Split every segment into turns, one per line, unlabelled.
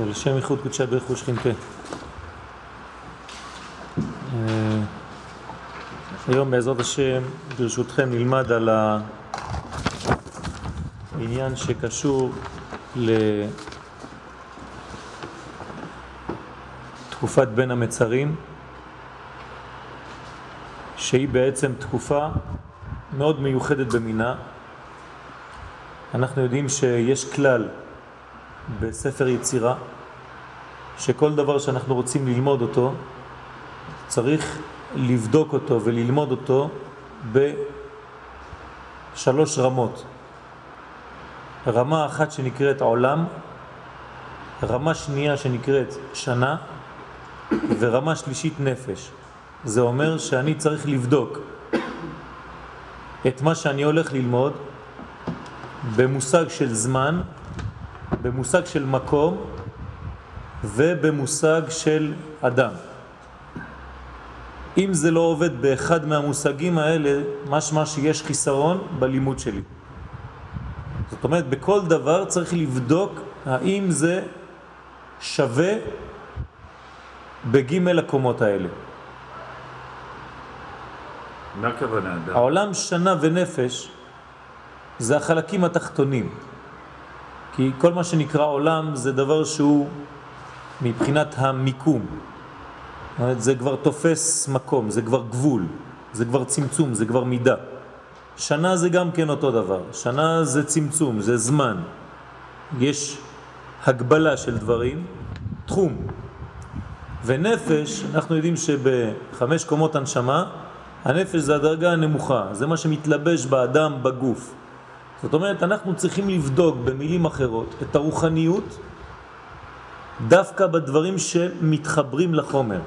ולשם קודשי ברך ושכינתה. אה, היום בעזרת השם, ברשותכם, נלמד על העניין שקשור לתקופת בין המצרים, שהיא בעצם תקופה מאוד מיוחדת במינה. אנחנו יודעים שיש כלל בספר יצירה, שכל דבר שאנחנו רוצים ללמוד אותו, צריך לבדוק אותו וללמוד אותו בשלוש רמות. רמה אחת שנקראת עולם, רמה שנייה שנקראת שנה, ורמה שלישית נפש. זה אומר שאני צריך לבדוק את מה שאני הולך ללמוד במושג של זמן במושג של מקום ובמושג של אדם. אם זה לא עובד באחד מהמושגים האלה, משמע שיש חיסרון בלימוד שלי. זאת אומרת, בכל דבר צריך לבדוק האם זה שווה בג' הקומות האלה.
מה הכוונה?
העולם שנה ונפש זה החלקים התחתונים. כי כל מה שנקרא עולם זה דבר שהוא מבחינת המיקום. זה כבר תופס מקום, זה כבר גבול, זה כבר צמצום, זה כבר מידה. שנה זה גם כן אותו דבר, שנה זה צמצום, זה זמן. יש הגבלה של דברים, תחום. ונפש, אנחנו יודעים שבחמש קומות הנשמה, הנפש זה הדרגה הנמוכה, זה מה שמתלבש באדם בגוף. זאת אומרת, אנחנו צריכים לבדוק במילים אחרות את הרוחניות דווקא בדברים שמתחברים לחומר,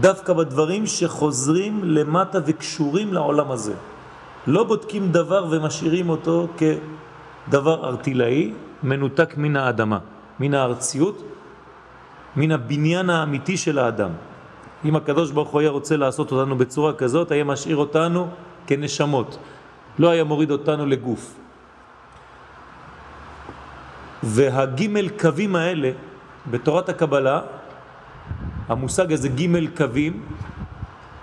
דווקא בדברים שחוזרים למטה וקשורים לעולם הזה. לא בודקים דבר ומשאירים אותו כדבר ארטילאי, מנותק מן האדמה, מן הארציות, מן הבניין האמיתי של האדם. אם הקדוש ברוך הוא היה רוצה לעשות אותנו בצורה כזאת, היה משאיר אותנו כנשמות. לא היה מוריד אותנו לגוף. והגימל קווים האלה, בתורת הקבלה, המושג הזה גימל קווים,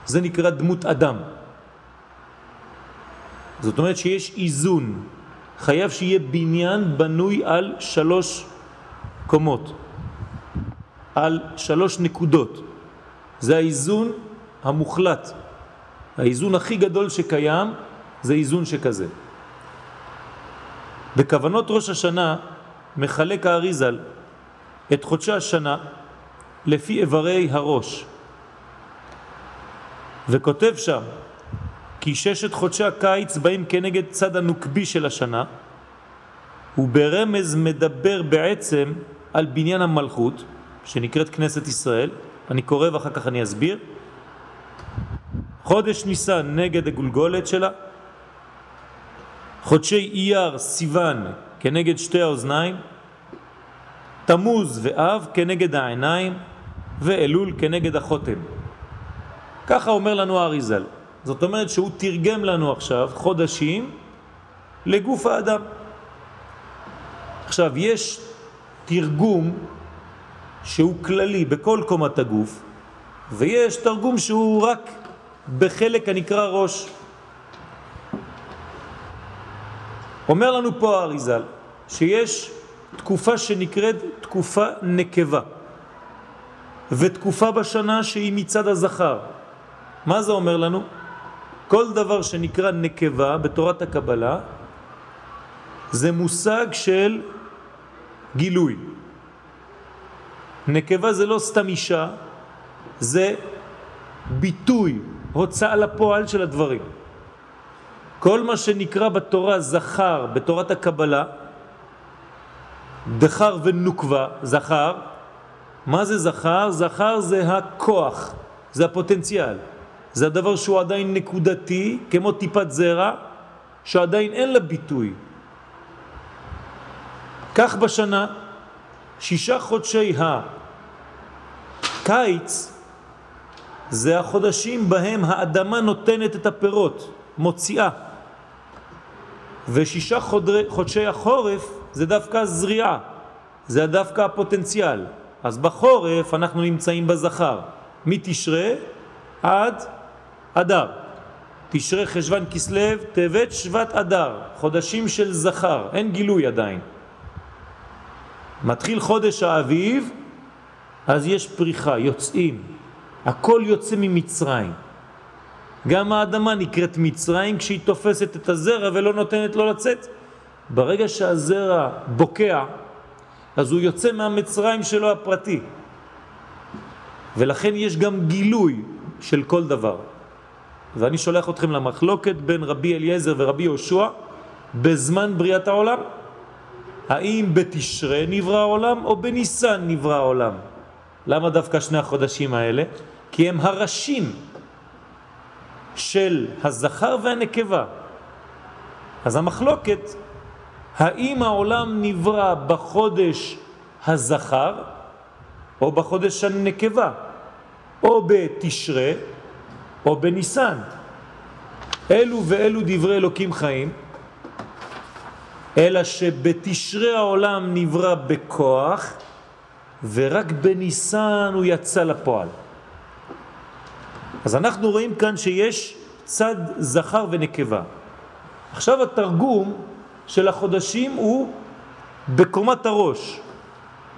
זה נקרא דמות אדם. זאת אומרת שיש איזון, חייב שיהיה בניין בנוי על שלוש קומות, על שלוש נקודות. זה האיזון המוחלט, האיזון הכי גדול שקיים זה איזון שכזה. בכוונות ראש השנה מחלק האריזל את חודשי השנה לפי איברי הראש. וכותב שם כי ששת חודשי הקיץ באים כנגד צד הנוקבי של השנה וברמז מדבר בעצם על בניין המלכות שנקראת כנסת ישראל. אני קורא ואחר כך אני אסביר. חודש ניסן נגד הגולגולת שלה חודשי אייר, סיוון כנגד שתי האוזניים, תמוז ואב כנגד העיניים ואלול כנגד החותם. ככה אומר לנו האריזל. זאת אומרת שהוא תרגם לנו עכשיו חודשים לגוף האדם. עכשיו, יש תרגום שהוא כללי בכל קומת הגוף, ויש תרגום שהוא רק בחלק הנקרא ראש. אומר לנו פה האריזל שיש תקופה שנקראת תקופה נקבה ותקופה בשנה שהיא מצד הזכר. מה זה אומר לנו? כל דבר שנקרא נקבה בתורת הקבלה זה מושג של גילוי. נקבה זה לא סתם אישה, זה ביטוי, הוצאה לפועל של הדברים. כל מה שנקרא בתורה זכר, בתורת הקבלה, דחר ונוקבה, זכר, מה זה זכר? זכר זה הכוח, זה הפוטנציאל. זה הדבר שהוא עדיין נקודתי, כמו טיפת זרע, שעדיין אין לה ביטוי. כך בשנה, שישה חודשי הקיץ, זה החודשים בהם האדמה נותנת את הפירות, מוציאה. ושישה חודרי, חודשי החורף זה דווקא זריעה, זה דווקא הפוטנציאל. אז בחורף אנחנו נמצאים בזכר, מתשרה עד אדר. תשרה חשבן כסלב, טבת שבט אדר, חודשים של זכר, אין גילוי עדיין. מתחיל חודש האביב, אז יש פריחה, יוצאים. הכל יוצא ממצרים. גם האדמה נקראת מצרים כשהיא תופסת את הזרע ולא נותנת לו לצאת. ברגע שהזרע בוקע, אז הוא יוצא מהמצרים שלו הפרטי. ולכן יש גם גילוי של כל דבר. ואני שולח אתכם למחלוקת בין רבי אליעזר ורבי יהושע בזמן בריאת העולם. האם בתשרה נברא העולם או בניסן נברא העולם? למה דווקא שני החודשים האלה? כי הם הראשים של הזכר והנקבה. אז המחלוקת, האם העולם נברא בחודש הזכר או בחודש הנקבה, או בתשרה או בניסן. אלו ואלו דברי אלוקים חיים, אלא שבתשרה העולם נברא בכוח, ורק בניסן הוא יצא לפועל. אז אנחנו רואים כאן שיש צד זכר ונקבה. עכשיו התרגום של החודשים הוא בקומת הראש.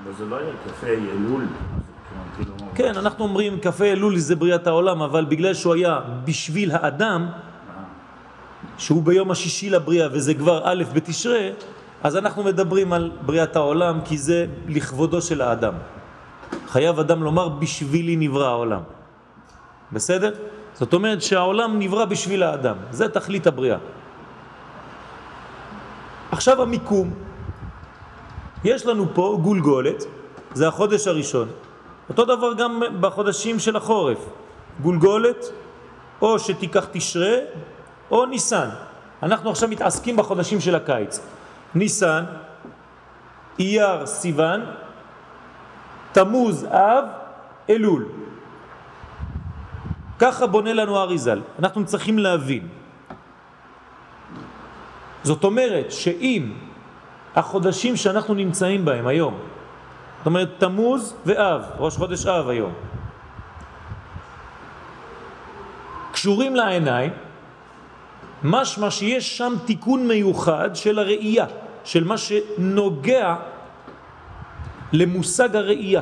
אבל זה לא היה קפה אלול.
כן, אנחנו אומרים קפה אלול זה בריאת העולם, אבל בגלל שהוא היה בשביל האדם, שהוא ביום השישי לבריאה וזה כבר א' בתשרה, אז אנחנו מדברים על בריאת העולם כי זה לכבודו של האדם. חייב אדם לומר בשבילי נברא העולם. בסדר? זאת אומרת שהעולם נברא בשביל האדם, זה תכלית הבריאה. עכשיו המיקום, יש לנו פה גולגולת, זה החודש הראשון. אותו דבר גם בחודשים של החורף. גולגולת, או שתיקח תשרה, או ניסן. אנחנו עכשיו מתעסקים בחודשים של הקיץ. ניסן, אייר, סיוון, תמוז, אב, אלול. ככה בונה לנו אריזל. אנחנו צריכים להבין. זאת אומרת שאם החודשים שאנחנו נמצאים בהם היום, זאת אומרת תמוז ואב, ראש חודש אב היום, קשורים לעיניים, משמע שיש שם תיקון מיוחד של הראייה, של מה שנוגע למושג הראייה.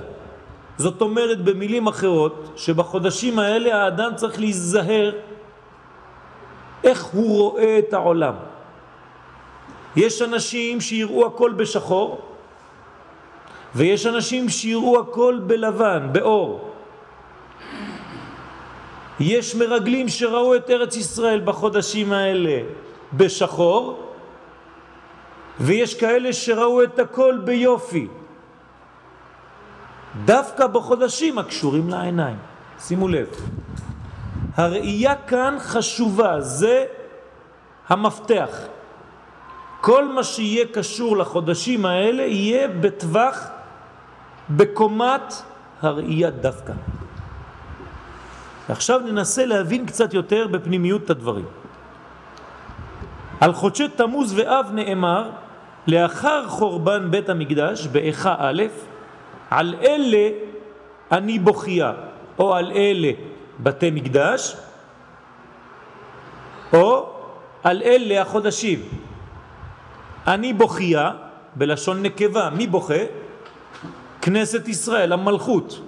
זאת אומרת במילים אחרות שבחודשים האלה האדם צריך להיזהר איך הוא רואה את העולם. יש אנשים שיראו הכל בשחור ויש אנשים שיראו הכל בלבן, באור. יש מרגלים שראו את ארץ ישראל בחודשים האלה בשחור ויש כאלה שראו את הכל ביופי. דווקא בחודשים הקשורים לעיניים. שימו לב. הראייה כאן חשובה, זה המפתח. כל מה שיהיה קשור לחודשים האלה יהיה בטווח, בקומת הראייה דווקא. עכשיו ננסה להבין קצת יותר בפנימיות את הדברים. על חודשי תמוז ואב נאמר, לאחר חורבן בית המקדש, באיכה א', על אלה אני בוכייה, או על אלה בתי מקדש, או על אלה החודשים. אני בוכייה, בלשון נקבה, מי בוכה? כנסת ישראל, המלכות.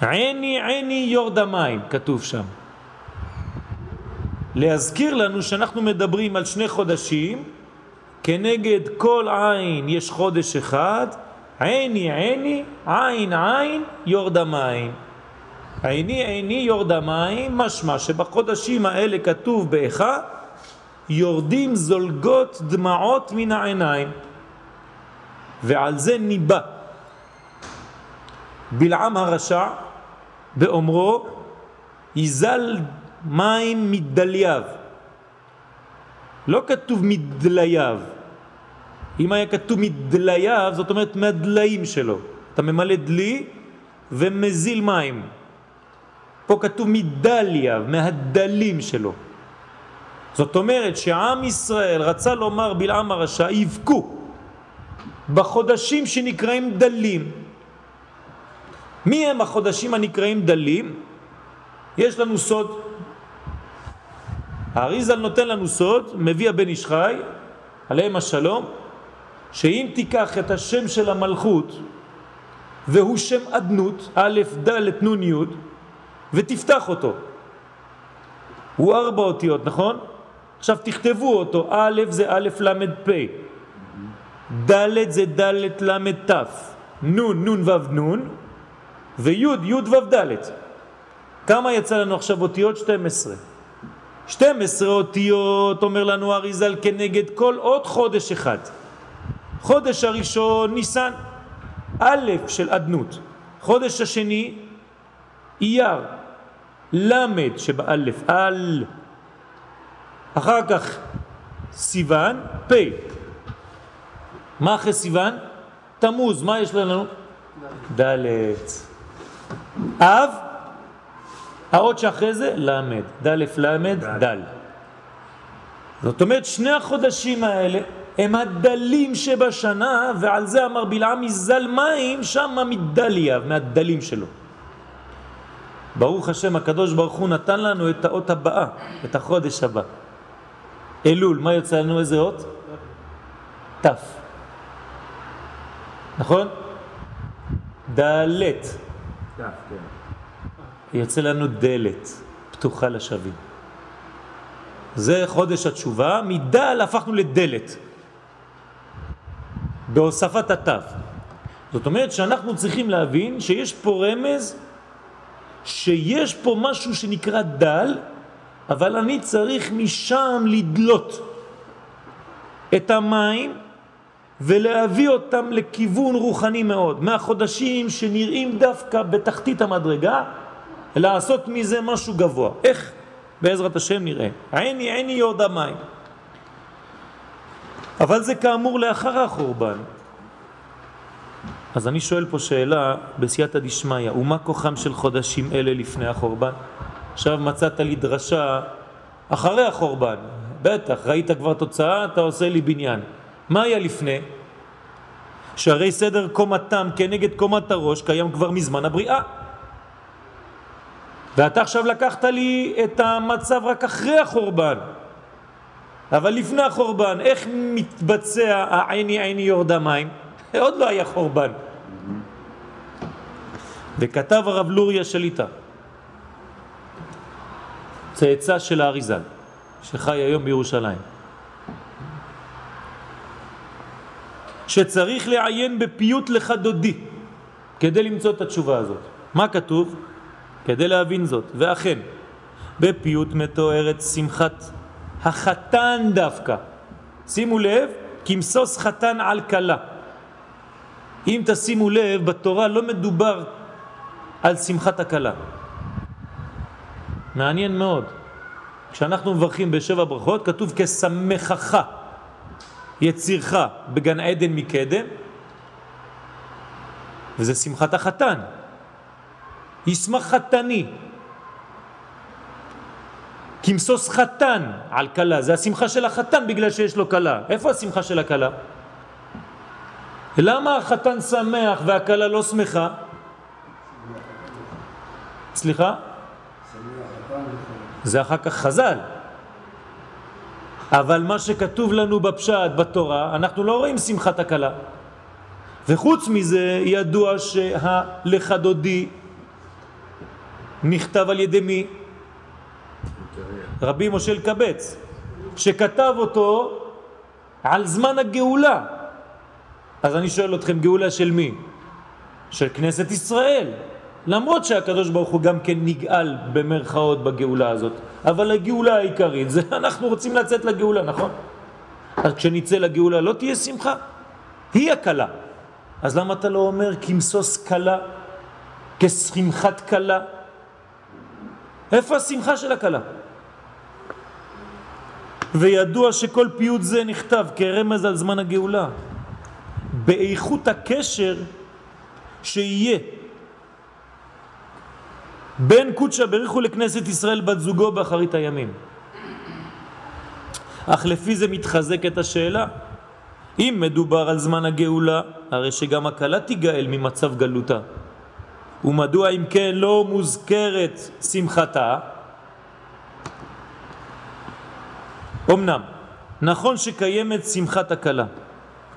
עיני עיני יורד המים, כתוב שם. להזכיר לנו שאנחנו מדברים על שני חודשים, כנגד כל עין יש חודש אחד, עיני עיני, עין עין, יורד המים. עיני עיני יורד המים, משמע שבחודשים האלה כתוב באיכה, יורדים זולגות דמעות מן העיניים. ועל זה ניבא בלעם הרשע באומרו, יזל מים מדלייו. לא כתוב מדלייו. אם היה כתוב מדלייו, זאת אומרת מהדליים שלו. אתה ממלא דלי ומזיל מים. פה כתוב מדלייו, מהדלים שלו. זאת אומרת שעם ישראל רצה לומר בלעם הרשע, יבכו. בחודשים שנקראים דלים. מי הם החודשים הנקראים דלים? יש לנו סוד. האריזל נותן לנו סוד, מביא הבן איש חי, עליהם השלום, שאם תיקח את השם של המלכות, והוא שם עדנות, א', ד', נ', י', ותפתח אותו. הוא ארבע אותיות, נכון? עכשיו תכתבו אותו, א' זה א' ל' פ', ד' זה ד' ל' ת', נ' נ' ו' נ', וי' י' ו' ד'. כמה יצא לנו עכשיו אותיות? 12. 12 אותיות, אומר לנו אריזל, כנגד כל עוד חודש אחד. חודש הראשון ניסן, א' של עדנות. חודש השני אייר, למד שבאלף, אל. אחר כך סיוון, פ'. מה אחרי סיוון? תמוז, מה יש לנו? ד'. אב, האות שאחרי זה למד, ד' למד, ד'. זאת אומרת, שני החודשים האלה הם הדלים שבשנה, ועל זה אמר בלעם מזל מים, שם מדליה, מהדלים שלו. ברוך השם, הקדוש ברוך הוא נתן לנו את האות הבאה, את החודש הבא. אלול, מה יוצא לנו? איזה אות? תף. נכון? דלת.
כן.
יוצא לנו דלת, פתוחה לשווים. זה חודש התשובה, מדל הפכנו לדלת. בהוספת התו. זאת אומרת שאנחנו צריכים להבין שיש פה רמז שיש פה משהו שנקרא דל, אבל אני צריך משם לדלות את המים ולהביא אותם לכיוון רוחני מאוד. מהחודשים שנראים דווקא בתחתית המדרגה, לעשות מזה משהו גבוה. איך? בעזרת השם נראה. עיני עיני יוד המים. אבל זה כאמור לאחר החורבן. אז אני שואל פה שאלה בסייעתא דשמיא, ומה כוחם של חודשים אלה לפני החורבן? עכשיו מצאת לי דרשה אחרי החורבן, בטח, ראית כבר תוצאה, אתה עושה לי בניין. מה היה לפני? שהרי סדר קומתם כנגד קומת הראש קיים כבר מזמן הבריאה. ואתה עכשיו לקחת לי את המצב רק אחרי החורבן. אבל לפני החורבן, איך מתבצע העיני עיני יורד המים? עוד לא היה חורבן. וכתב הרב לוריה שליטה, צאצא של האריזל, שחי היום בירושלים, שצריך לעיין בפיוט לך דודי כדי למצוא את התשובה הזאת. מה כתוב? כדי להבין זאת. ואכן, בפיוט מתוארת שמחת החתן דווקא. שימו לב, כמסוס חתן על קלה. אם תשימו לב, בתורה לא מדובר על שמחת הקלה. מעניין מאוד. כשאנחנו מברכים בשבע ברכות, כתוב כסמכך יצירך בגן עדן מקדם, וזה שמחת החתן. ישמח חתני, כמסוס חתן על קלה, זה השמחה של החתן בגלל שיש לו קלה. איפה השמחה של הקלה? למה החתן שמח והקלה לא שמחה? סליחה? זה אחר כך חז"ל. אבל מה שכתוב לנו בפשט, בתורה, אנחנו לא רואים שמחת הקלה. וחוץ מזה ידוע שהלך דודי נכתב על ידי מי? רבי משה אלקבץ, שכתב אותו על זמן הגאולה. אז אני שואל אתכם, גאולה של מי? של כנסת ישראל. למרות שהקדוש ברוך הוא גם כן נגאל במרכאות בגאולה הזאת. אבל הגאולה העיקרית זה אנחנו רוצים לצאת לגאולה, נכון? אז כשניצא לגאולה לא תהיה שמחה? היא הקלה. אז למה אתה לא אומר כמסוס קלה, כשמחת קלה? איפה השמחה של הקלה? וידוע שכל פיוט זה נכתב כרמז על זמן הגאולה. באיכות הקשר שיהיה בין קודשא בריחו לכנסת ישראל בת זוגו באחרית הימים. אך לפי זה מתחזקת השאלה, אם מדובר על זמן הגאולה, הרי שגם הקלה תיגאל ממצב גלותה. ומדוע אם כן לא מוזכרת שמחתה? אמנם, נכון שקיימת שמחת הקלה,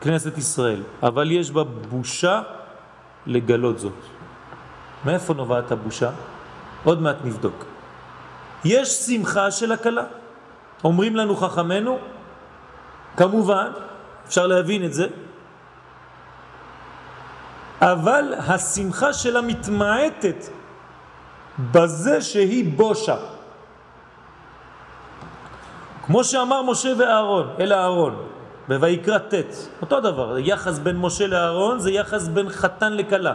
כנסת ישראל, אבל יש בה בושה לגלות זאת. מאיפה נובעת הבושה? עוד מעט נבדוק. יש שמחה של הקלה. אומרים לנו חכמנו, כמובן, אפשר להבין את זה, אבל השמחה שלה מתמעטת בזה שהיא בושה. כמו שאמר משה ואהרון, אל אהרון, בויקרא ט', אותו דבר, יחס בין משה לאהרון זה יחס בין חתן לקלה.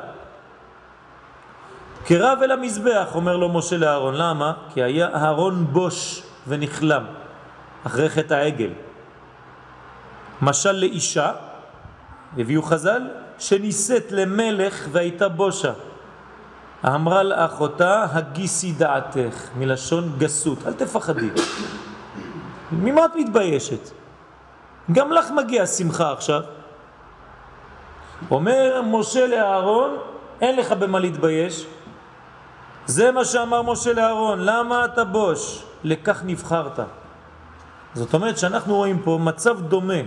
קרב אל המזבח, אומר לו משה לאהרון, למה? כי היה אהרון בוש ונכלם אחרי חטא העגל. משל לאישה, הביאו חז"ל, שניסית למלך והייתה בושה. אמרה לאחותה, הגיסי דעתך, מלשון גסות, אל תפחדי. ממה את מתביישת? גם לך מגיע שמחה עכשיו. אומר משה לאהרון, אין לך במה להתבייש. זה מה שאמר משה לאהרון, למה אתה בוש? לכך נבחרת. זאת אומרת שאנחנו רואים פה מצב דומה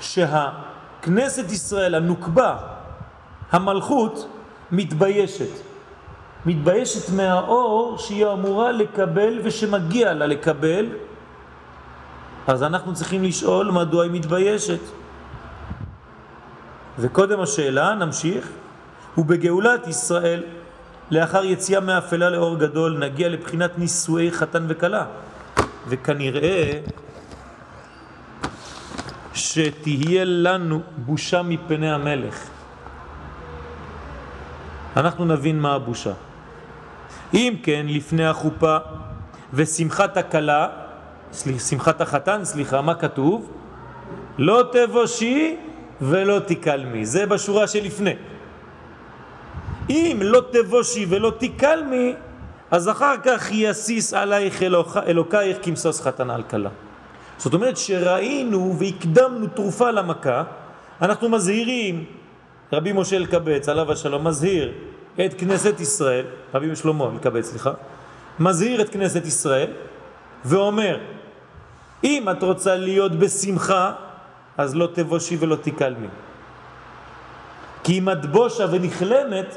שהכנסת ישראל, הנוקבה, המלכות, מתביישת. מתביישת מהאור שהיא אמורה לקבל ושמגיע לה לקבל, אז אנחנו צריכים לשאול מדוע היא מתביישת. וקודם השאלה, נמשיך, ובגאולת ישראל, לאחר יציאה מאפלה לאור גדול, נגיע לבחינת נישואי חתן וקלה. וכנראה שתהיה לנו בושה מפני המלך. אנחנו נבין מה הבושה. אם כן, לפני החופה ושמחת הקלה, שמחת החתן, סליחה, מה כתוב? לא תבושי ולא תקלמי. זה בשורה שלפני. אם לא תבושי ולא תקלמי, אז אחר כך יסיס עלייך אלוקייך כמסוס חתן על כלה. זאת אומרת שראינו והקדמנו תרופה למכה, אנחנו מזהירים, רבי משה אלקבץ, עליו השלום, מזהיר את כנסת ישראל, רבי שלמה אלקבץ, סליחה, מזהיר את כנסת ישראל ואומר, אם את רוצה להיות בשמחה, אז לא תבושי ולא תקלמי. כי אם את בושה ונכלמת,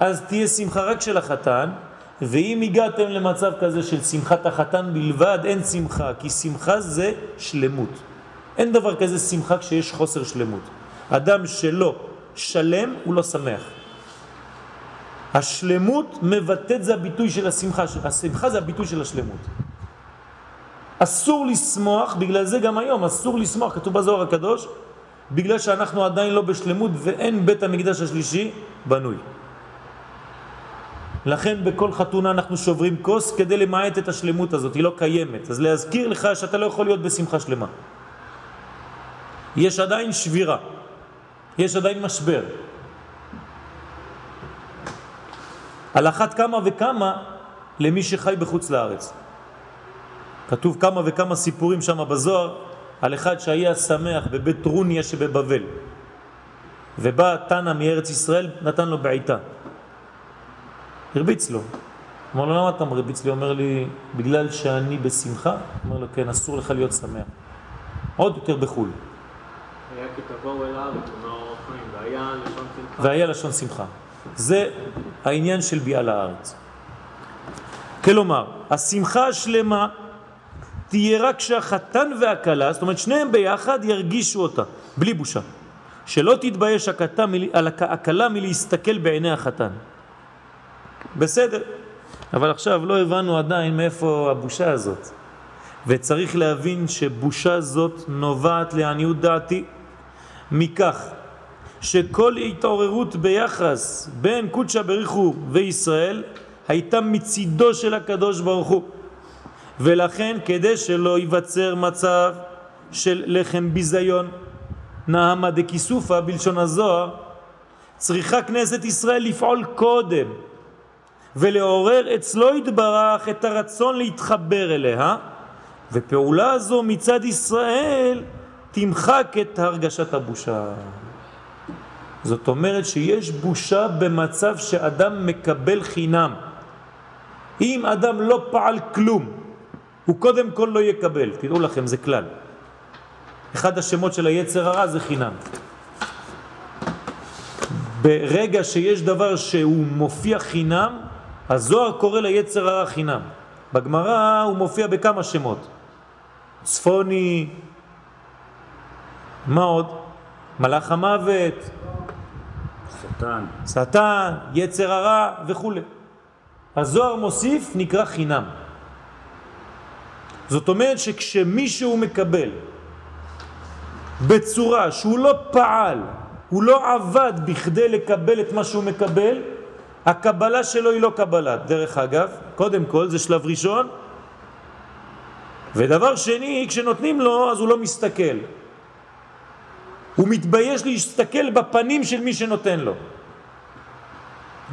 אז תהיה שמחה רק של החתן, ואם הגעתם למצב כזה של שמחת החתן בלבד, אין שמחה, כי שמחה זה שלמות. אין דבר כזה שמחה כשיש חוסר שלמות. אדם שלא שלם הוא לא שמח. השלמות מבטאת זה הביטוי של השמחה, השמחה זה הביטוי של השלמות. אסור לשמוח, בגלל זה גם היום אסור לשמוח, כתוב בזוהר הקדוש, בגלל שאנחנו עדיין לא בשלמות ואין בית המקדש השלישי בנוי. לכן בכל חתונה אנחנו שוברים כוס כדי למעט את השלמות הזאת, היא לא קיימת. אז להזכיר לך שאתה לא יכול להיות בשמחה שלמה. יש עדיין שבירה, יש עדיין משבר. על אחת כמה וכמה למי שחי בחוץ לארץ. כתוב כמה וכמה סיפורים שם בזוהר על אחד שהיה שמח בבית רוניה שבבבל ובא תנא מארץ ישראל, נתן לו בעיטה. הרביץ לו. אמר לו, למה אתה מרביץ לי? אומר לי, בגלל שאני בשמחה? אומר לו, כן, אסור לך להיות שמח. עוד יותר בחו"ל.
היה כי תבואו אליו, והיה לשון שמחה.
והיה לשון שמחה. זה העניין של ביאה לארץ. כלומר, השמחה השלמה תהיה רק כשהחתן והכלה, זאת אומרת שניהם ביחד ירגישו אותה, בלי בושה. שלא תתבייש הכלה מלהסתכל בעיני החתן. בסדר. אבל עכשיו לא הבנו עדיין מאיפה הבושה הזאת. וצריך להבין שבושה זאת נובעת לעניות דעתי מכך שכל התעוררות ביחס בין קודשא בריחו וישראל הייתה מצידו של הקדוש ברוך הוא. ולכן כדי שלא ייווצר מצב של לחם ביזיון נעמה דקיסופה בלשון הזוהר צריכה כנסת ישראל לפעול קודם ולעורר אצלו יתברך את הרצון להתחבר אליה ופעולה זו מצד ישראל תמחק את הרגשת הבושה. זאת אומרת שיש בושה במצב שאדם מקבל חינם. אם אדם לא פעל כלום, הוא קודם כל לא יקבל. תראו לכם, זה כלל. אחד השמות של היצר הרע זה חינם. ברגע שיש דבר שהוא מופיע חינם, הזוהר קורא ליצר הרע חינם. בגמרא הוא מופיע בכמה שמות. צפוני, מה עוד? מלאך המוות,
שטן.
שטן, יצר הרע וכו'. הזוהר מוסיף נקרא חינם. זאת אומרת שכשמישהו מקבל בצורה שהוא לא פעל, הוא לא עבד בכדי לקבל את מה שהוא מקבל, הקבלה שלו היא לא קבלה. דרך אגב, קודם כל זה שלב ראשון, ודבר שני, כשנותנים לו אז הוא לא מסתכל. הוא מתבייש להסתכל בפנים של מי שנותן לו.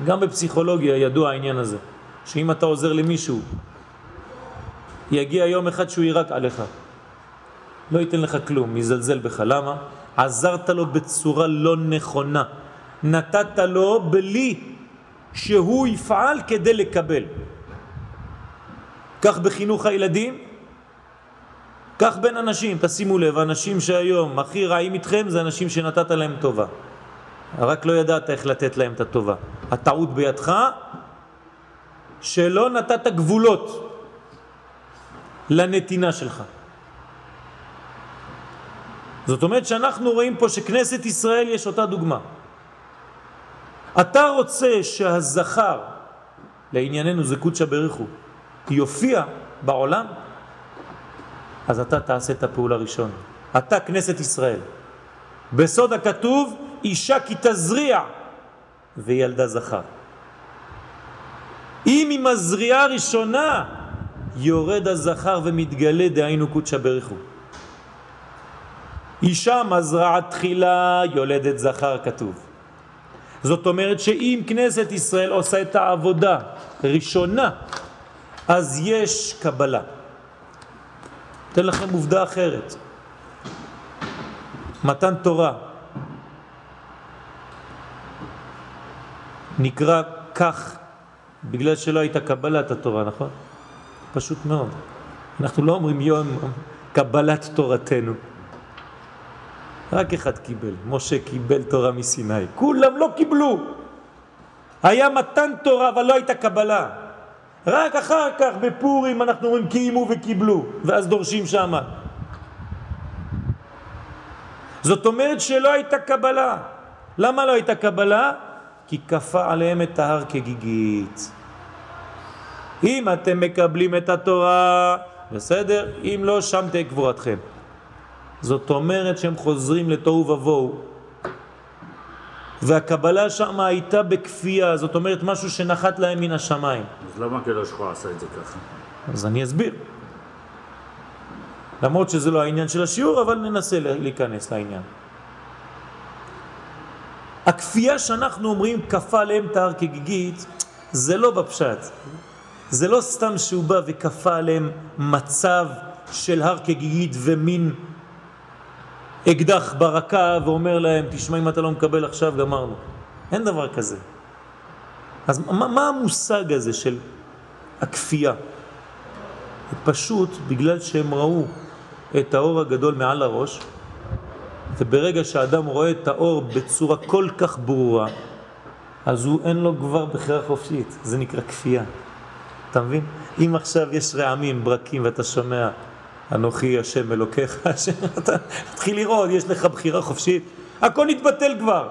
גם בפסיכולוגיה ידוע העניין הזה, שאם אתה עוזר למישהו, יגיע יום אחד שהוא ירק עליך. לא ייתן לך כלום, יזלזל בך. למה? עזרת לו בצורה לא נכונה. נתת לו בלי שהוא יפעל כדי לקבל. כך בחינוך הילדים, כך בין אנשים. תשימו לב, אנשים שהיום הכי רעים איתכם זה אנשים שנתת להם טובה. רק לא ידעת איך לתת להם את הטובה. הטעות בידך שלא נתת גבולות לנתינה שלך. זאת אומרת שאנחנו רואים פה שכנסת ישראל יש אותה דוגמה. אתה רוצה שהזכר, לענייננו זה קודשא בריחו, יופיע בעולם, אז אתה תעשה את הפעולה הראשון. אתה כנסת ישראל. בסוד הכתוב, אישה כי תזריע וילדה זכר. אם עם הזריעה הראשונה יורד הזכר ומתגלה דהיינו קודשא בריחו. אישה מזרעת תחילה יולדת זכר כתוב. זאת אומרת שאם כנסת ישראל עושה את העבודה ראשונה, אז יש קבלה. אתן לכם עובדה אחרת. מתן תורה נקרא כך בגלל שלא הייתה קבלת התורה, נכון? פשוט מאוד. אנחנו לא אומרים יום קבלת תורתנו. רק אחד קיבל, משה קיבל תורה מסיני. כולם לא קיבלו. היה מתן תורה אבל לא הייתה קבלה. רק אחר כך בפורים אנחנו אומרים קיימו וקיבלו, ואז דורשים שם. זאת אומרת שלא הייתה קבלה. למה לא הייתה קבלה? כי כפה עליהם את ההר כגיגית. אם אתם מקבלים את התורה, בסדר, אם לא, שם תהיה קבורתכם. זאת אומרת שהם חוזרים לתוהו ובוהו. והקבלה שם הייתה בכפייה, זאת אומרת משהו שנחת להם מן השמיים.
אז למה הקדוש ברוך עשה את זה ככה?
אז אני אסביר. למרות שזה לא העניין של השיעור, אבל ננסה להיכנס לעניין. הכפייה שאנחנו אומרים כפה עליהם תהר כגיגית, זה לא בפשט. זה לא סתם שהוא בא וכפה עליהם מצב של הר כגיגית ומין אקדח ברקה ואומר להם, תשמע, אם אתה לא מקבל עכשיו, גמרנו. אין דבר כזה. אז מה, מה המושג הזה של הכפייה? פשוט בגלל שהם ראו את האור הגדול מעל הראש, וברגע שהאדם רואה את האור בצורה כל כך ברורה, אז הוא אין לו כבר בחירה חופשית, זה נקרא כפייה. אתה מבין? אם עכשיו יש רעמים, ברקים, ואתה שומע אנוכי השם אלוקיך, אתה תתחיל לראות, יש לך בחירה חופשית, הכל נתבטל כבר.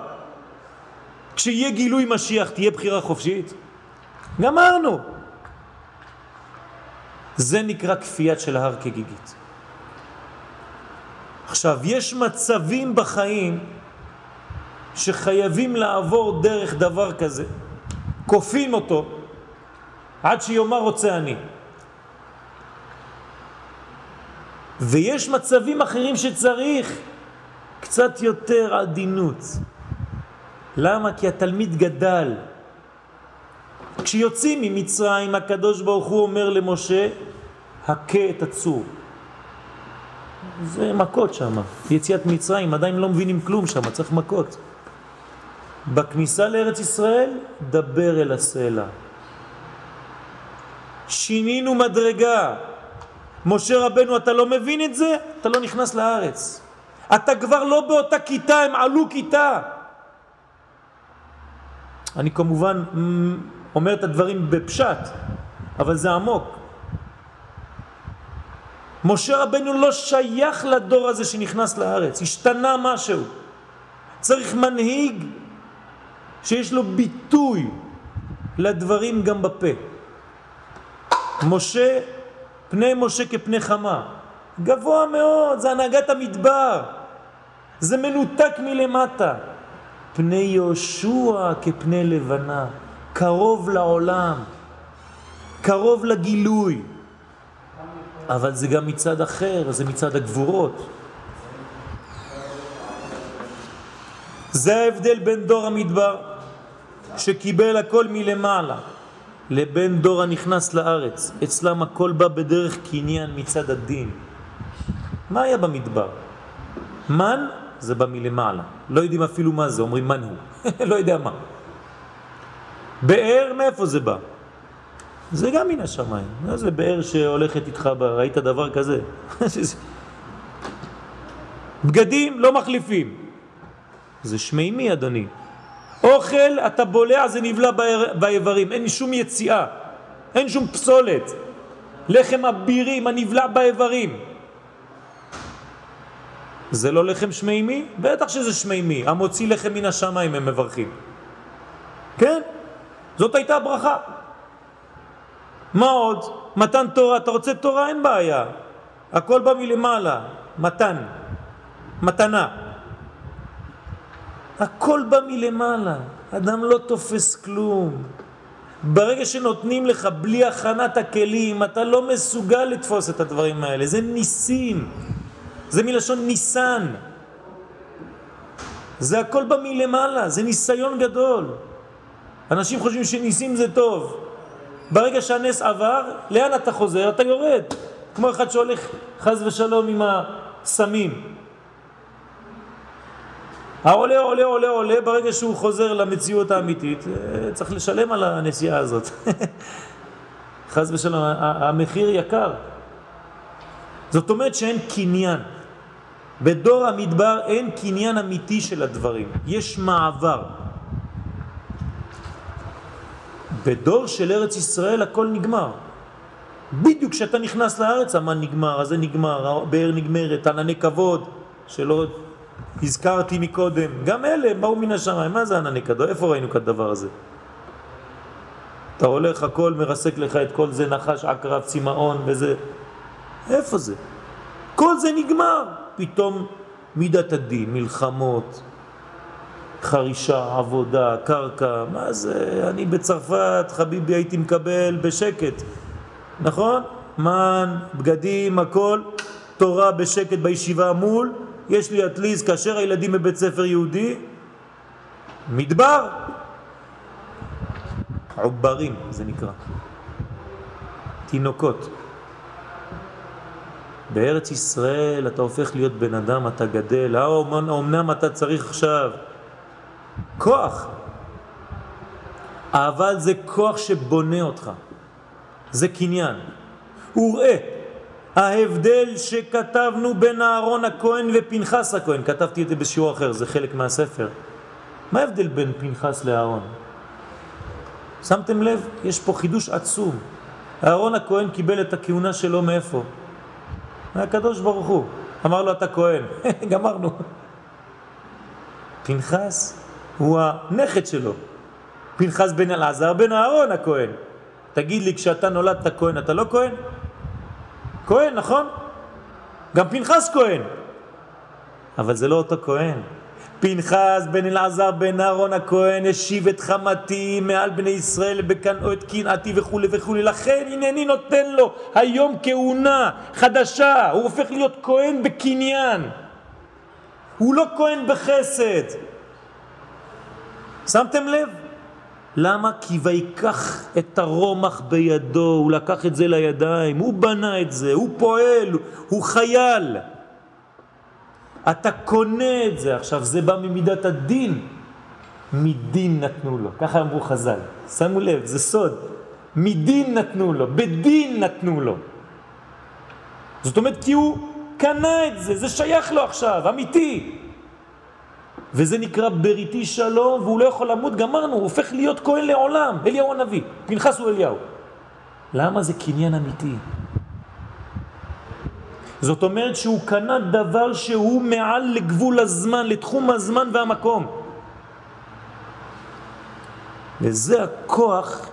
כשיהיה גילוי משיח תהיה בחירה חופשית? גמרנו. זה נקרא כפיית של ההר כגיגית. עכשיו, יש מצבים בחיים שחייבים לעבור דרך דבר כזה. כופים אותו עד שיאמר רוצה אני. ויש מצבים אחרים שצריך קצת יותר עדינות. למה? כי התלמיד גדל. כשיוצאים ממצרים, הקדוש ברוך הוא אומר למשה, הכה את הצור. זה מכות שם. יציאת מצרים, עדיין לא מבינים כלום שם, צריך מכות. בכניסה לארץ ישראל, דבר אל הסלע. שינינו מדרגה. משה רבנו, אתה לא מבין את זה? אתה לא נכנס לארץ. אתה כבר לא באותה כיתה, הם עלו כיתה. אני כמובן אומר את הדברים בפשט, אבל זה עמוק. משה רבנו לא שייך לדור הזה שנכנס לארץ, השתנה משהו. צריך מנהיג שיש לו ביטוי לדברים גם בפה. משה, פני משה כפני חמה, גבוה מאוד, זה הנהגת המדבר, זה מנותק מלמטה. פני יהושע כפני לבנה, קרוב לעולם, קרוב לגילוי. אבל זה גם מצד אחר, זה מצד הגבורות. זה ההבדל בין דור המדבר, שקיבל הכל מלמעלה, לבין דור הנכנס לארץ. אצלם הכל בא בדרך קניין מצד הדין. מה היה במדבר? מן זה בא מלמעלה. לא יודעים אפילו מה זה, אומרים מן הוא. לא יודע מה. באר, מאיפה זה בא? זה גם מן השמיים. זה באר שהולכת איתך, ראית דבר כזה? בגדים לא מחליפים. זה שמימי, אדוני. אוכל, אתה בולע, זה נבלע באיברים, אין שום יציאה, אין שום פסולת. לחם אבירים הנבלע באיברים. זה לא לחם שמימי? בטח שזה שמימי. המוציא לחם מן השמיים הם מברכים. כן, זאת הייתה ברכה. מה עוד? מתן תורה, אתה רוצה תורה? אין בעיה. הכל בא מלמעלה, מתן, מתנה. הכל בא מלמעלה, אדם לא תופס כלום. ברגע שנותנים לך בלי הכנת הכלים, אתה לא מסוגל לתפוס את הדברים האלה, זה ניסים, זה מלשון ניסן. זה הכל בא מלמעלה, זה ניסיון גדול. אנשים חושבים שניסים זה טוב. ברגע שהנס עבר, לאן אתה חוזר? אתה יורד. כמו אחד שהולך חז ושלום עם הסמים. העולה עולה עולה עולה, ברגע שהוא חוזר למציאות האמיתית, אה, צריך לשלם על הנסיעה הזאת. חז ושלום, המחיר יקר. זאת אומרת שאין קניין. בדור המדבר אין קניין אמיתי של הדברים, יש מעבר. בדור של ארץ ישראל הכל נגמר. בדיוק כשאתה נכנס לארץ המן נגמר, אז זה נגמר, הבאר נגמרת, ענני כבוד, שלא הזכרתי מקודם, גם אלה באו מן השמיים, מה זה ענני כבוד? איפה ראינו כדבר הזה? אתה הולך, הכל מרסק לך את כל זה, נחש, עקרב, צמאון וזה, איפה זה? כל זה נגמר, פתאום מידת הדין, מלחמות, חרישה, עבודה, קרקע, מה זה? אני בצרפת, חביבי, הייתי מקבל בשקט, נכון? מן, בגדים, הכל, תורה בשקט בישיבה מול, יש לי אטליז כאשר הילדים בבית ספר יהודי, מדבר, עוברים זה נקרא, תינוקות. בארץ ישראל אתה הופך להיות בן אדם, אתה גדל, אמנם אתה צריך עכשיו כוח. אבל זה כוח שבונה אותך. זה קניין. וראה, ההבדל שכתבנו בין אהרון הכהן ופנחס הכהן, כתבתי את זה בשיעור אחר, זה חלק מהספר. מה ההבדל בין פנחס לאהרון? שמתם לב? יש פה חידוש עצום. אהרון הכהן קיבל את הכהונה שלו מאיפה? מהקדוש ברוך הוא. אמר לו אתה כהן, גמרנו. פנחס הוא הנכד שלו. פנחס בן אלעזר בן אהרון הכהן. תגיד לי, כשאתה נולדת כהן, אתה לא כהן? כהן, נכון? גם פנחס כהן. אבל זה לא אותו כהן. פנחס בן אלעזר בן אהרון הכהן השיב את חמתי מעל בני ישראל בקנאו את קנאתי וכו' וכו'. לכן הנני נותן לו היום כהונה חדשה. הוא הופך להיות כהן בקניין. הוא לא כהן בחסד. שמתם לב? למה? כי ויקח את הרומח בידו, הוא לקח את זה לידיים, הוא בנה את זה, הוא פועל, הוא חייל. אתה קונה את זה. עכשיו, זה בא ממידת הדין. מדין נתנו לו, ככה אמרו חז"ל. שמו לב, זה סוד. מדין נתנו לו, בדין נתנו לו. זאת אומרת, כי הוא קנה את זה, זה שייך לו עכשיו, אמיתי. וזה נקרא בריתי שלום, והוא לא יכול למות, גמרנו, הוא הופך להיות כהן לעולם, אליהו הנביא, פנחס הוא אליהו. למה זה קניין אמיתי? זאת אומרת שהוא קנה דבר שהוא מעל לגבול הזמן, לתחום הזמן והמקום. וזה הכוח,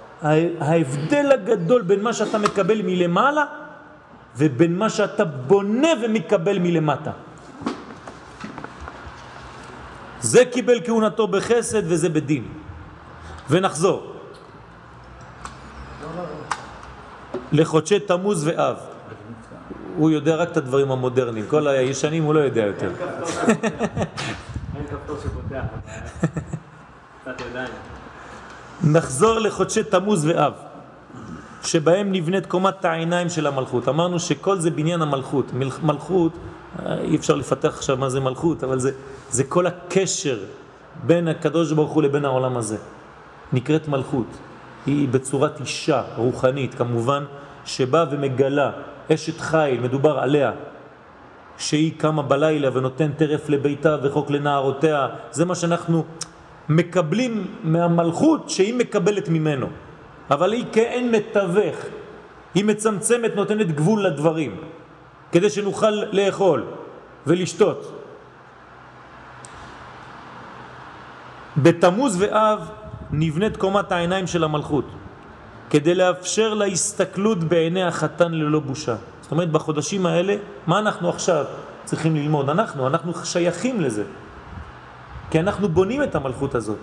ההבדל הגדול בין מה שאתה מקבל מלמעלה ובין מה שאתה בונה ומקבל מלמטה. זה קיבל כהונתו בחסד וזה בדין. ונחזור. לחודשי תמוז ואב. הוא יודע רק את הדברים המודרניים, כל הישנים הוא לא יודע יותר. נחזור לחודשי תמוז ואב, שבהם נבנית קומת העיניים של המלכות. אמרנו שכל זה בניין המלכות. מלכות, אה, אי אפשר לפתח עכשיו מה זה מלכות, אבל זה, זה כל הקשר בין הקדוש ברוך הוא לבין העולם הזה. נקראת מלכות. היא בצורת אישה רוחנית, כמובן, שבאה ומגלה אשת חיל, מדובר עליה, שהיא קמה בלילה ונותן טרף לביתה וחוק לנערותיה. זה מה שאנחנו מקבלים מהמלכות שהיא מקבלת ממנו. אבל היא כאין מתווך, היא מצמצמת, נותנת גבול לדברים, כדי שנוכל לאכול ולשתות. בתמוז ואב נבנית קומת העיניים של המלכות, כדי לאפשר להסתכלות בעיני החתן ללא בושה. זאת אומרת, בחודשים האלה, מה אנחנו עכשיו צריכים ללמוד? אנחנו, אנחנו שייכים לזה. כי אנחנו בונים את המלכות הזאת.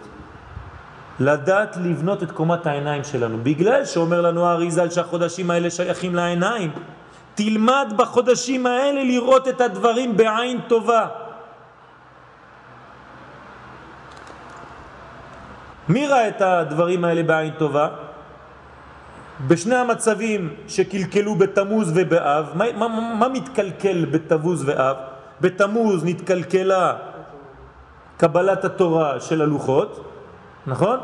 לדעת לבנות את קומת העיניים שלנו. בגלל שאומר לנו האריזל שהחודשים האלה שייכים לעיניים, תלמד בחודשים האלה לראות את הדברים בעין טובה. מי ראה את הדברים האלה בעין טובה? בשני המצבים שקלקלו בתמוז ובאב, מה, מה, מה מתקלקל בתמוז ואב? בתמוז נתקלקלה קבלת התורה של הלוחות, נכון?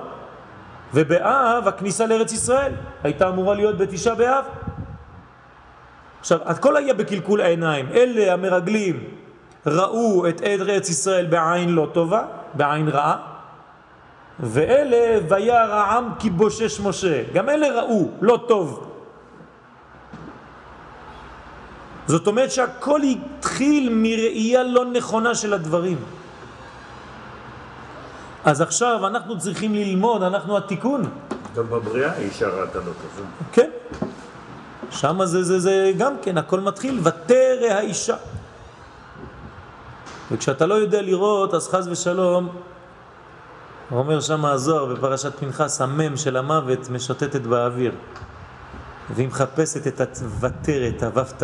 ובאב הכניסה לארץ ישראל הייתה אמורה להיות בתשעה באב. עכשיו, הכל היה בקלקול העיניים. אלה המרגלים ראו את ארץ ישראל בעין לא טובה, בעין רעה, ואלה וירא העם כי בושש משה. גם אלה ראו, לא טוב. זאת אומרת שהכל התחיל מראייה לא נכונה של הדברים. אז עכשיו אנחנו צריכים ללמוד, אנחנו התיקון.
גם בבריאה אישה ראתה לו כזה.
כן. שם זה, זה, זה גם כן, הכל מתחיל, ותרא האישה. וכשאתה לא יודע לראות, אז חז ושלום, אומר שם הזוהר בפרשת פנחס, המם של המוות משוטטת באוויר. והיא מחפשת את הוותרת, הו"ת.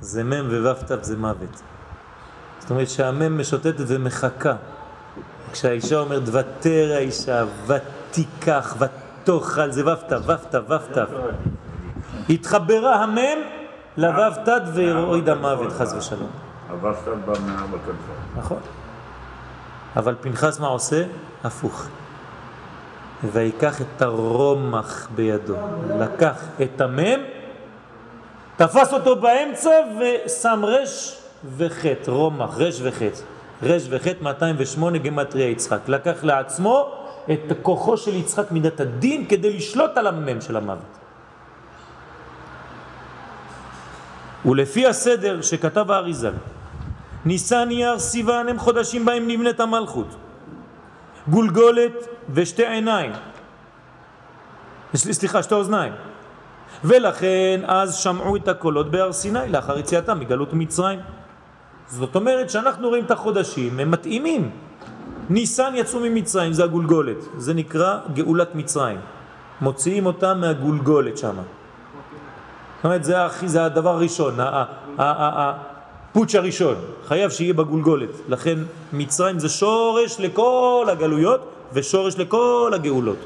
זה מם וו"ת זה מוות. זאת אומרת שהמם משוטטת ומחכה. כשהאישה אומרת ותר האישה, ותיקח, ותאכל, זה ו"ת, ו"ת, ו"ת. התחברה המם לו"ת והוריד המוות, חס ושלום.
הו"ת בא כנפו.
נכון. אבל פנחס מה עושה? הפוך. ויקח את הרומח בידו. לקח את המם, תפס אותו באמצע ושם רש וחטא, רומח, רש וחטא. רש וחטא 208 גמטריה יצחק. לקח לעצמו את כוחו של יצחק מידת הדין כדי לשלוט על המם של המוות. ולפי הסדר שכתב האריזל, ניסן אייר סיוון הם חודשים בהם נבנית המלכות. גולגולת ושתי עיניים. סליחה, שתי אוזניים. ולכן אז שמעו את הקולות בהר סיני לאחר יציאתם מגלות מצרים. זאת אומרת שאנחנו רואים את החודשים, הם מתאימים. ניסן יצאו ממצרים, זה הגולגולת, זה נקרא גאולת מצרים. מוציאים אותם מהגולגולת שם. זאת אומרת, זה הדבר הראשון, הפוץ' הראשון, חייב שיהיה בגולגולת. לכן מצרים זה שורש לכל הגלויות ושורש לכל הגאולות.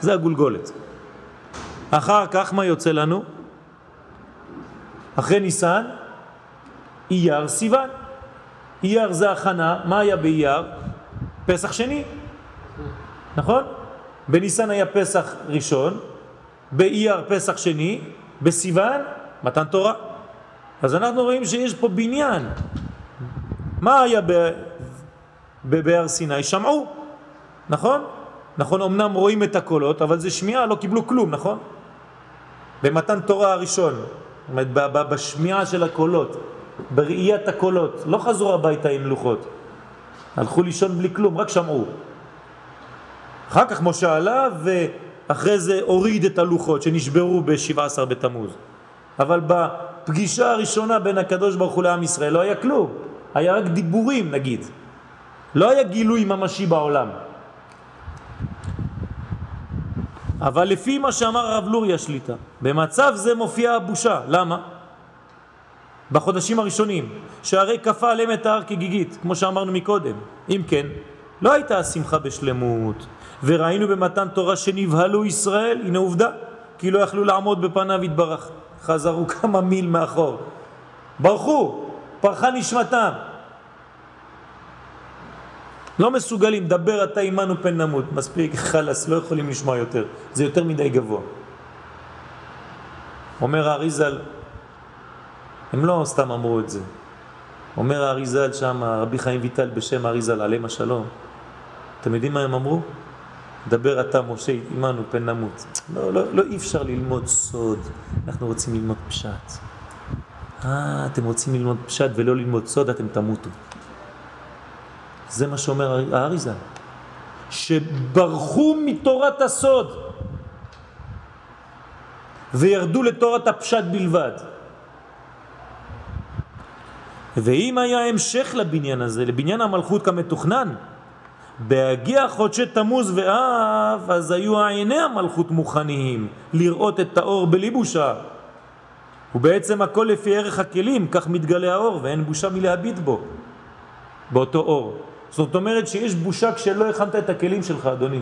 זה הגולגולת. אחר כך מה יוצא לנו? אחרי ניסן, אייר סיוון. אייר זה הכנה, מה היה באייר? פסח שני, נכון? בניסן היה פסח ראשון, באייר פסח שני, בסיוון מתן תורה. אז אנחנו רואים שיש פה בניין. מה היה בבאר סיני? שמעו, נכון? נכון, אמנם רואים את הקולות, אבל זה שמיעה, לא קיבלו כלום, נכון? במתן תורה הראשון, בשמיעה של הקולות, בראיית הקולות, לא חזרו הביתה עם לוחות, הלכו לישון בלי כלום, רק שמעו. אחר כך משה עלה ואחרי זה הוריד את הלוחות שנשברו ב-17 בתמוז. אבל בפגישה הראשונה בין הקדוש ברוך הוא לעם ישראל לא היה כלום, היה רק דיבורים נגיד. לא היה גילוי ממשי בעולם. אבל לפי מה שאמר הרב לוריה שליטה, במצב זה מופיעה הבושה. למה? בחודשים הראשונים, שהרי כפה עליהם את ההר כגיגית, כמו שאמרנו מקודם. אם כן, לא הייתה השמחה בשלמות, וראינו במתן תורה שנבהלו ישראל, הנה עובדה, כי לא יכלו לעמוד בפניו התברך. חזרו כמה מיל מאחור. ברחו, פרחה נשמתם. לא מסוגלים, דבר אתה עמנו פן נמות. מספיק, חלס, לא יכולים לשמוע יותר. זה יותר מדי גבוה. אומר האריזל, הם לא סתם אמרו את זה. אומר האריזל שם, רבי חיים ויטל בשם האריזל, עליהם השלום. אתם יודעים מה הם אמרו? דבר אתה משה עמנו פן נמות. לא, לא, לא אי אפשר ללמוד סוד, אנחנו רוצים ללמוד פשט. אה, אתם רוצים ללמוד פשט ולא ללמוד סוד, אתם תמותו. זה מה שאומר האריזה. שברחו מתורת הסוד וירדו לתורת הפשט בלבד. ואם היה המשך לבניין הזה, לבניין המלכות כמתוכנן, בהגיע חודשי תמוז ואב, אז היו עיני המלכות מוכנים לראות את האור בלי בושה. ובעצם הכל לפי ערך הכלים, כך מתגלה האור, ואין בושה מלהביט בו, באותו אור. זאת אומרת שיש בושה כשלא הכנת את הכלים שלך, אדוני.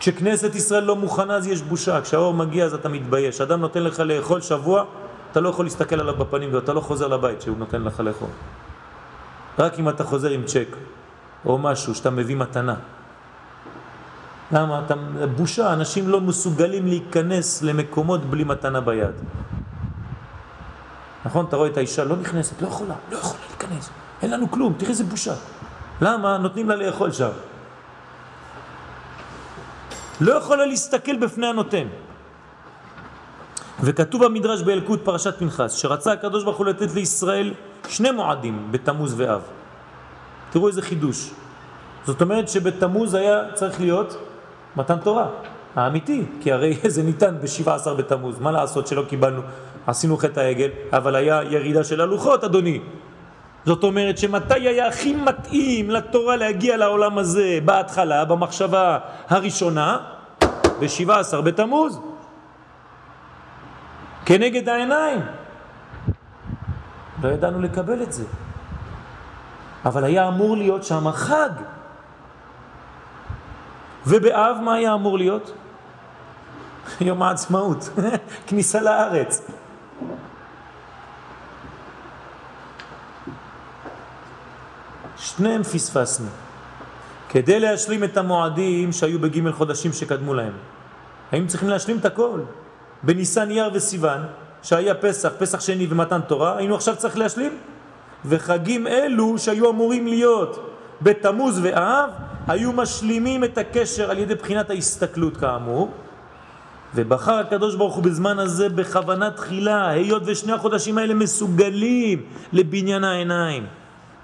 כשכנסת ישראל לא מוכנה אז יש בושה, כשהאור מגיע אז אתה מתבייש. אדם נותן לך לאכול שבוע, אתה לא יכול להסתכל עליו בפנים ואתה לא חוזר לבית שהוא נותן לך לאכול. רק אם אתה חוזר עם צ'ק או משהו שאתה מביא מתנה. למה? אתה, בושה, אנשים לא מסוגלים להיכנס למקומות בלי מתנה ביד. נכון? אתה רואה את האישה לא נכנסת, לא יכולה, לא יכולה להיכנס. אין לנו כלום, תראה איזה בושה. למה? נותנים לה לאכול שם. לא יכולה להסתכל בפני הנותן. וכתוב במדרש באלקוט פרשת פנחס, שרצה הקדוש ברוך הוא לתת לישראל שני מועדים בתמוז ואב. תראו איזה חידוש. זאת אומרת שבתמוז היה צריך להיות מתן תורה, האמיתי, כי הרי זה ניתן ב-17 בתמוז, מה לעשות שלא קיבלנו, עשינו חטא העגל, אבל היה ירידה של הלוחות, אדוני. זאת אומרת שמתי היה הכי מתאים לתורה להגיע לעולם הזה בהתחלה, במחשבה הראשונה, ב-17 בתמוז, כנגד העיניים. לא ידענו לקבל את זה. אבל היה אמור להיות שם חג. ובאב מה היה אמור להיות? יום העצמאות, כניסה לארץ. שניהם פספסנו. כדי להשלים את המועדים שהיו בג' חודשים שקדמו להם. היינו צריכים להשלים את הכל. בניסן יר וסיוון, שהיה פסח, פסח שני ומתן תורה, היינו עכשיו צריך להשלים. וחגים אלו שהיו אמורים להיות בתמוז ואב, היו משלימים את הקשר על ידי בחינת ההסתכלות כאמור. ובחר הקדוש ברוך הוא בזמן הזה בכוונה תחילה, היות ושני החודשים האלה מסוגלים לבניין העיניים.